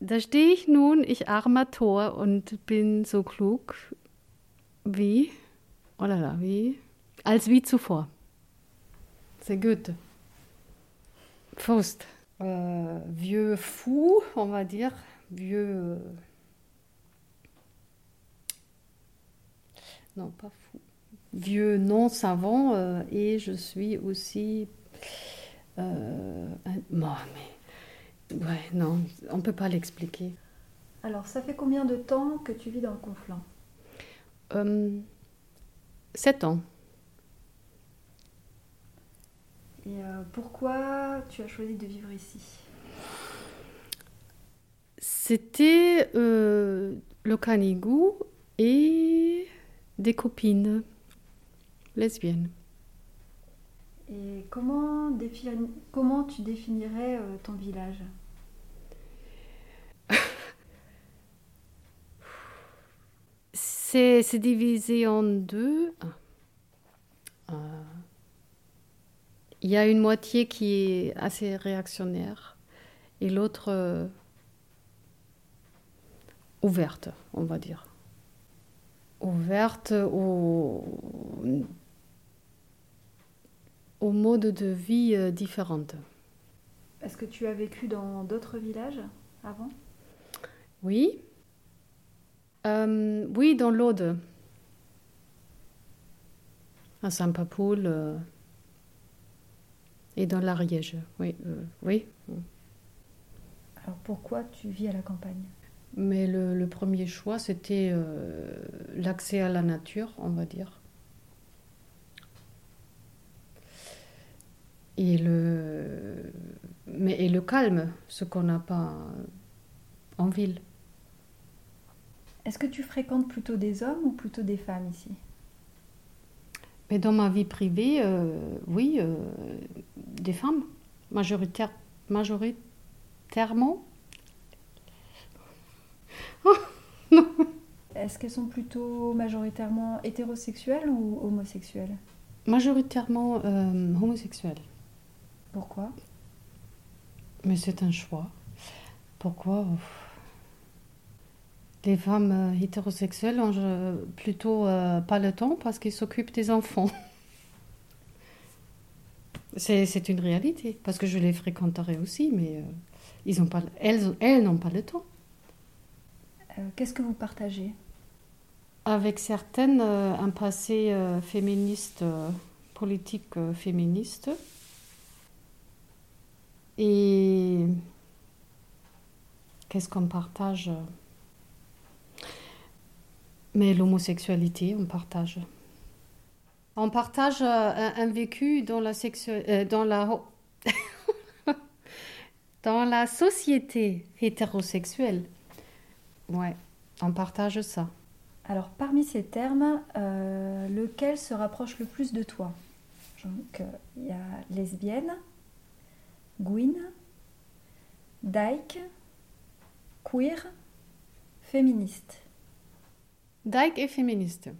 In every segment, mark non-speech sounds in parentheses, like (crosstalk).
Da stehe ich nun, ich armer Tor, und bin so klug wie, oder oh wie, als wie zuvor. C'est Goethe. Faust. Euh, vieux fou, on va dire. Vieux. Non, pas fou. Vieux non savant. euh, et je suis aussi. euh, un- Bon, mais. Ouais, non, on peut pas l'expliquer. Alors, ça fait combien de temps que tu vis dans le Conflent? Euh, Sept ans. Et euh, pourquoi tu as choisi de vivre ici? C'était euh, le canigou et des copines lesbiennes. Et comment, défi- comment tu définirais euh, ton village? C'est divisé en deux. Euh, Il y a une moitié qui est assez réactionnaire et l'autre euh, ouverte, on va dire. Ouverte au, au mode de vie euh, différente. Est-ce que tu as vécu dans d'autres villages avant? Oui. Euh, oui, dans l'Aude. À Saint-Papoul. euh, et dans l'Ariège. Oui, euh, oui. Alors pourquoi tu vis à la campagne? Mais le, le premier choix, c'était l'accès à la nature, on va dire. Et le, mais, et le calme, ce qu'on n'a pas en ville. Est-ce que tu fréquentes plutôt des hommes ou plutôt des femmes ici? Mais dans ma vie privée, euh, oui, euh, des femmes, majoritaire, majoritairement. Est-ce qu'elles sont plutôt majoritairement hétérosexuelles ou homosexuelles? Majoritairement euh, homosexuelles. Pourquoi? Mais c'est un choix. Pourquoi? Les femmes euh, hétérosexuelles ont euh, plutôt euh, pas le temps parce qu'ils s'occupent des enfants. (laughs) C'est c'est une réalité, parce que je les fréquenterai aussi, mais euh, ils ont pas, elles, elles n'ont pas le temps. Euh, Qu'est-ce que vous partagez? Avec certaines, un passé féministe, politique féministe. Et qu'est-ce qu'on partage? Mais l'homosexualité, on partage. On partage euh, un, vécu dans la, sexu- euh, dans la, (laughs) dans la société hétérosexuelle. Ouais, on partage ça. Alors parmi ces termes, euh, lequel se rapproche le plus de toi? Donc il y a lesbienne, gouine, dyke, queer, féministe. Dyke est féministe.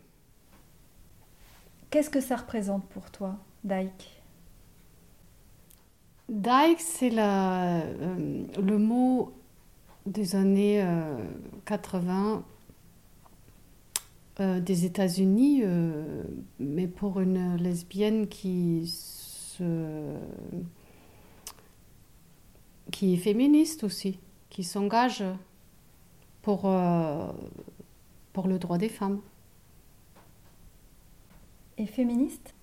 Qu'est-ce que ça représente pour toi, dyke? Dyke, c'est euh, le mot des années euh, 80 euh, des États-Unis, euh, mais pour une lesbienne qui se, qui est féministe aussi, qui s'engage pour, euh, pour le droit des femmes. Et féministe?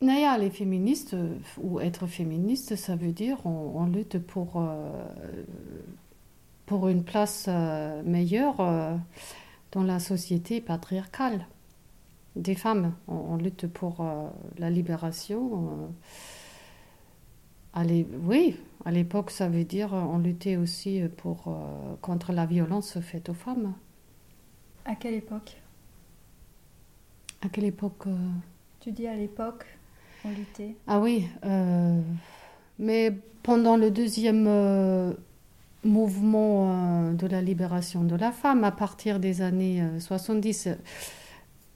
Naja, les féministes, euh, ou être féministe, ça veut dire on, on lutte pour, euh, pour une place euh, meilleure euh, dans la société patriarcale des femmes. On, on lutte pour la libération. l'é- oui, à l'époque, ça veut dire euh, on luttait aussi pour, euh, contre la violence faite aux femmes. À quelle époque? À quelle époque euh, Tu dis à l'époque, on luttait? Ah oui, euh, mais pendant le deuxième euh, mouvement euh, de la libération de la femme, à partir des années euh, 70, euh,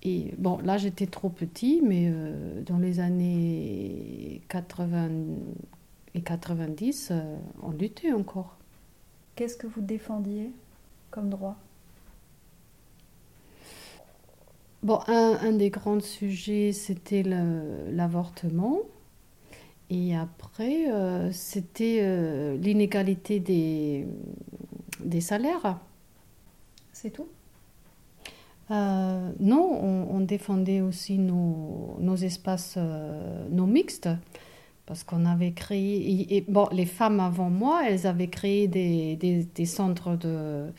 et bon, là j'étais trop petit, mais euh, dans les années 80 et 90, euh, on luttait encore. qu'est-ce que vous défendiez comme droit? Bon, un, un des grands sujets, c'était l'avortement. Et après, euh, c'était euh, l'inégalité des, des salaires. C'est tout? Euh, non, on, on défendait aussi nos, nos espaces, nos mixtes, parce qu'on avait créé, bon, les femmes avant moi, elles avaient créé des, centres de,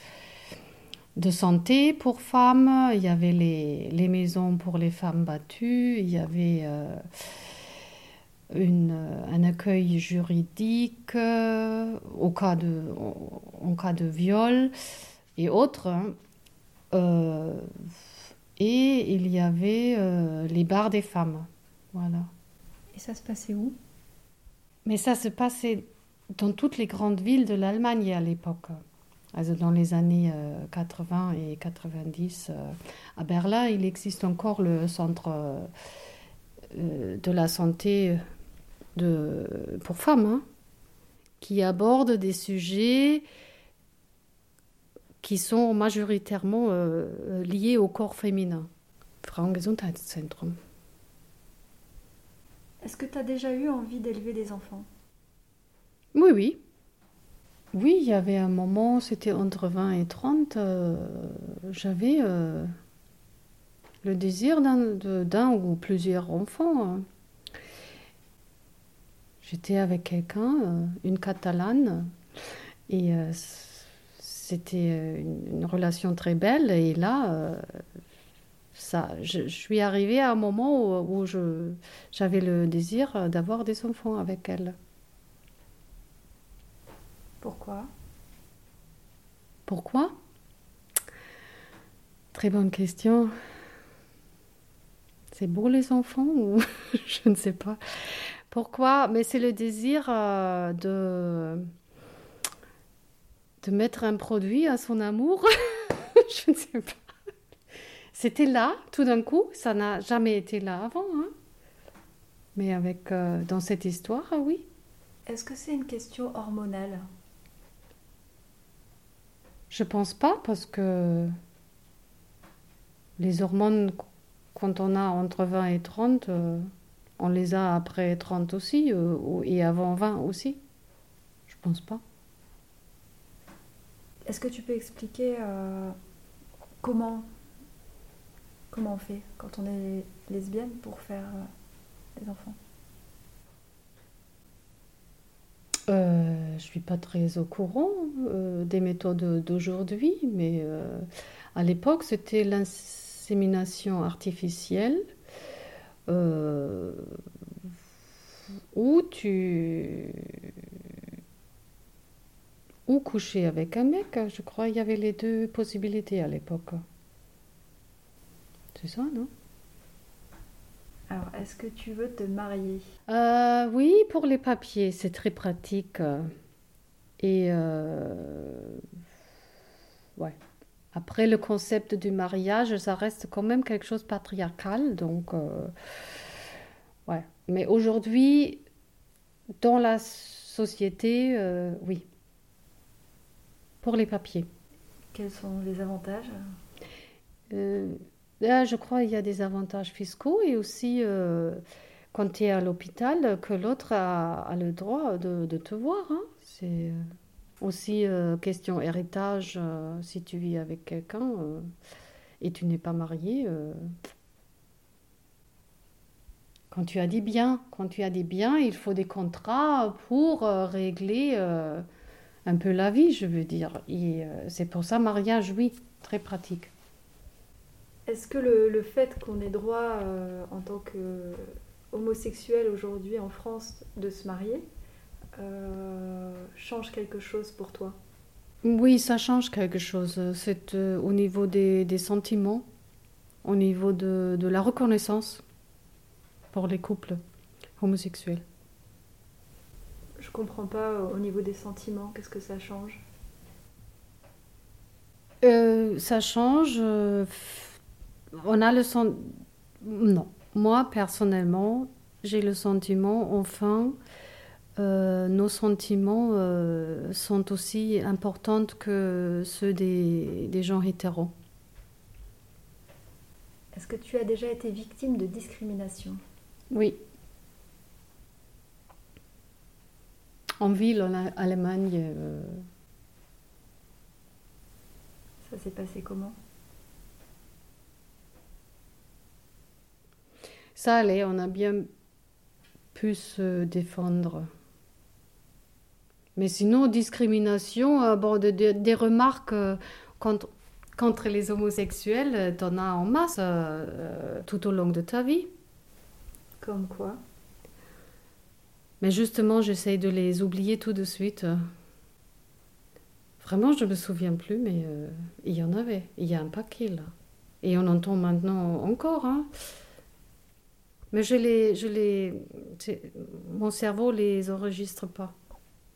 santé pour femmes, il y avait les, maisons pour les femmes battues, il y avait euh, un accueil juridique euh, au cas de, en, cas de viol et autres. hein. Euh, et il y avait les bars des femmes. Voilà. Et ça se passait où? Mais ça se passait dans toutes les grandes villes de l'Allemagne à l'époque. Also dans les années euh, 80 et 90. euh, à Berlin, il existe encore le centre euh, euh, de la santé pour femmes, hein, qui aborde des sujets qui sont majoritairement euh, liés au corps féminin. Frauengesundheitszentrum. Est-ce que tu as déjà eu envie d'élever des enfants? Oui, oui. Oui, il y avait un moment, c'était entre 20 et 30, euh, j'avais euh, le désir d'un ou plusieurs enfants. J'étais avec quelqu'un, euh, une Catalane, et c'était une, une relation très belle. Et là, ça, je, je suis arrivée à un moment où, où je, j'avais le désir d'avoir des enfants avec elle. Pourquoi? Pourquoi? Très bonne question. C'est beau les enfants ou (laughs) je ne sais pas. Pourquoi? Mais c'est le désir euh, de de mettre un produit à son amour. (laughs) je ne sais pas. C'était là, tout d'un coup. Ça n'a jamais été là avant. hein. Mais avec euh, dans cette histoire, ah oui. Est-ce que c'est une question hormonale? Je pense pas parce que les hormones, quand on a entre 20 et 30, euh, on les a après 30 aussi euh, et avant 20 aussi. Je pense pas. Est-ce que tu peux expliquer euh, comment, comment on fait quand on est lesbienne pour faire euh, des enfants? Euh, je suis pas très au courant euh, des méthodes d'aujourd'hui, mais euh, à l'époque, c'était l'insémination artificielle euh, tu ou coucher avec un mec. Je crois qu'il y avait les deux possibilités à l'époque. C'est ça, non? Alors, est-ce que tu veux te marier? Euh, oui, pour les papiers, c'est très pratique. Et euh, ouais. Après, le concept du mariage, ça reste quand même quelque chose de patriarcal. Donc, euh, ouais. Mais aujourd'hui, dans la société, euh, oui. Pour les papiers. Quels sont les avantages? Je crois qu'il y a des avantages fiscaux et aussi euh, quand tu es à l'hôpital, que l'autre a, le droit de, te voir. hein. C'est euh, aussi euh, question héritage, si tu vis avec quelqu'un et tu n'es pas marié. quand tu as des biens, quand tu as des biens, il faut des contrats pour régler un peu la vie, je veux dire. Et c'est pour ça, mariage, oui, très pratique. Est-ce que le, le fait qu'on ait droit euh, en tant que homosexuel aujourd'hui en France de se marier euh, change quelque chose pour toi? Oui, ça change quelque chose. C'est euh, au niveau des, des sentiments, au niveau de, de la reconnaissance pour les couples homosexuels. Je comprends pas euh, au niveau des sentiments, qu'est-ce que ça change? Euh, ça change. On a le sentiment. Non. Moi, personnellement, j'ai le sentiment, enfin, euh, nos sentiments euh, sont aussi importants que ceux des, des gens hétéros. Est-ce que tu as déjà été victime de discrimination? Oui. En ville, en Allemagne. euh, Ça s'est passé comment? Ça allait, on a bien pu se défendre. Mais sinon, discrimination, euh, bon, de- de- des remarques euh, contre, contre les homosexuels, euh, t'en as en masse euh, tout au long de ta vie. Comme quoi Mais justement, j'essaye de les oublier tout de suite. Vraiment, je me souviens plus, mais euh, il y en avait. Il y a un paquet là. Et on entend maintenant encore. Hein. Mais je les, je les, mon cerveau les enregistre pas.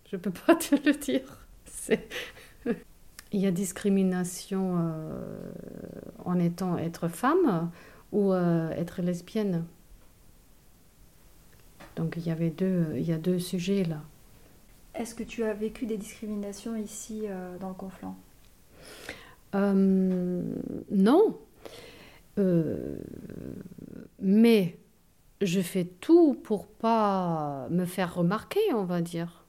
Je peux pas te le dire. Il y a discrimination euh, en étant être femme ou euh, être lesbienne. Donc il y avait deux, il y a deux sujets là. Est-ce que tu as vécu des discriminations ici euh, dans le Conflans Euh, non. Mais je fais tout pour pas me faire remarquer, on va dire.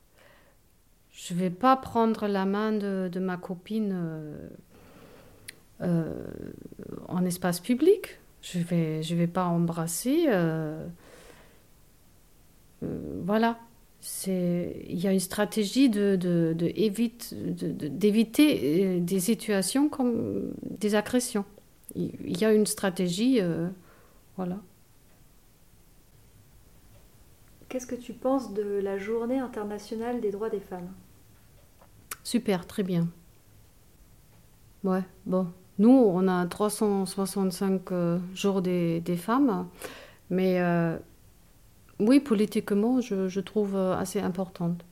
Je vais pas prendre la main de, ma copine euh, euh, en espace public. Je vais, je vais pas embrasser. euh, euh, voilà. Il y a une stratégie de, de, de évite- de- de- d'éviter des situations comme des agressions. Il y a une stratégie, voilà. Qu'est-ce que tu penses de la journée internationale des droits des femmes? Super, très bien. Ouais, bon. Nous, on a 365 euh, jours des, des femmes, mais euh, oui, politiquement, je, je trouve euh, assez importante.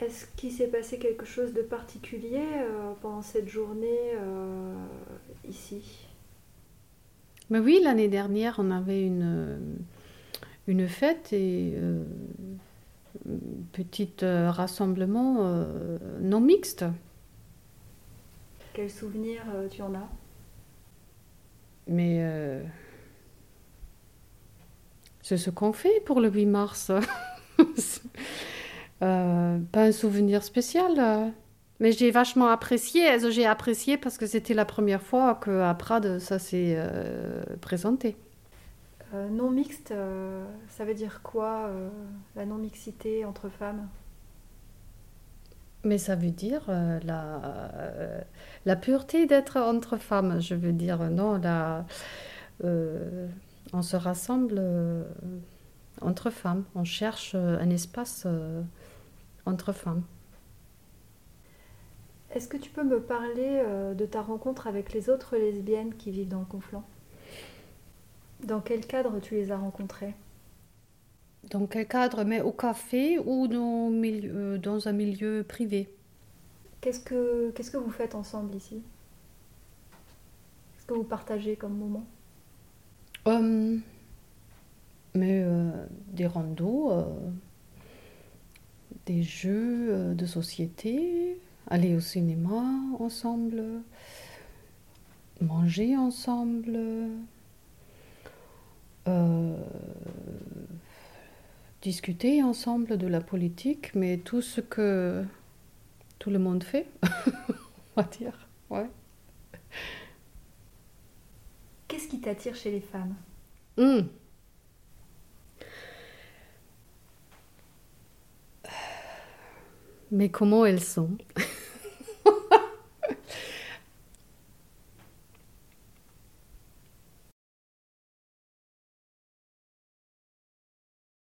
Est-ce qu'il s'est passé quelque chose de particulier euh, pendant cette journée ici? Mais oui, l'année dernière, on avait une, une fête et euh, un petit euh, rassemblement euh, non mixte. Quels souvenirs euh, tu en as? Mais c'est ce qu'on fait pour le 8 mars. (laughs) Pas un souvenir spécial. Mais j'ai vachement apprécié. J'ai apprécié parce que c'était la première fois qu'à Prades, ça s'est présenté. Euh, Non mixte, euh, ça veut dire quoi euh, la non-mixité entre femmes? Mais ça veut dire la, la pureté d'être entre femmes, je veux dire. Non, la, on se rassemble entre femmes. On cherche un espace entre femmes. Est-ce que tu peux me parler de ta rencontre avec les autres lesbiennes qui vivent dans le Conflans Dans quel cadre tu les as rencontrées Dans quel cadre? Mais au café ou dans, milieu- euh, dans un milieu privé? Qu'est-ce que qu'est-ce que vous faites ensemble ici? Qu'est-ce que vous partagez comme moment? Euh, Mais euh, des randos, euh, des jeux euh, de société, aller au cinéma ensemble, manger ensemble, discuter ensemble de la politique, mais tout ce que tout le monde fait, (laughs) on va dire. Ouais. Qu'est-ce qui t'attire chez les femmes? Hmm. Mais comment elles sont? (laughs)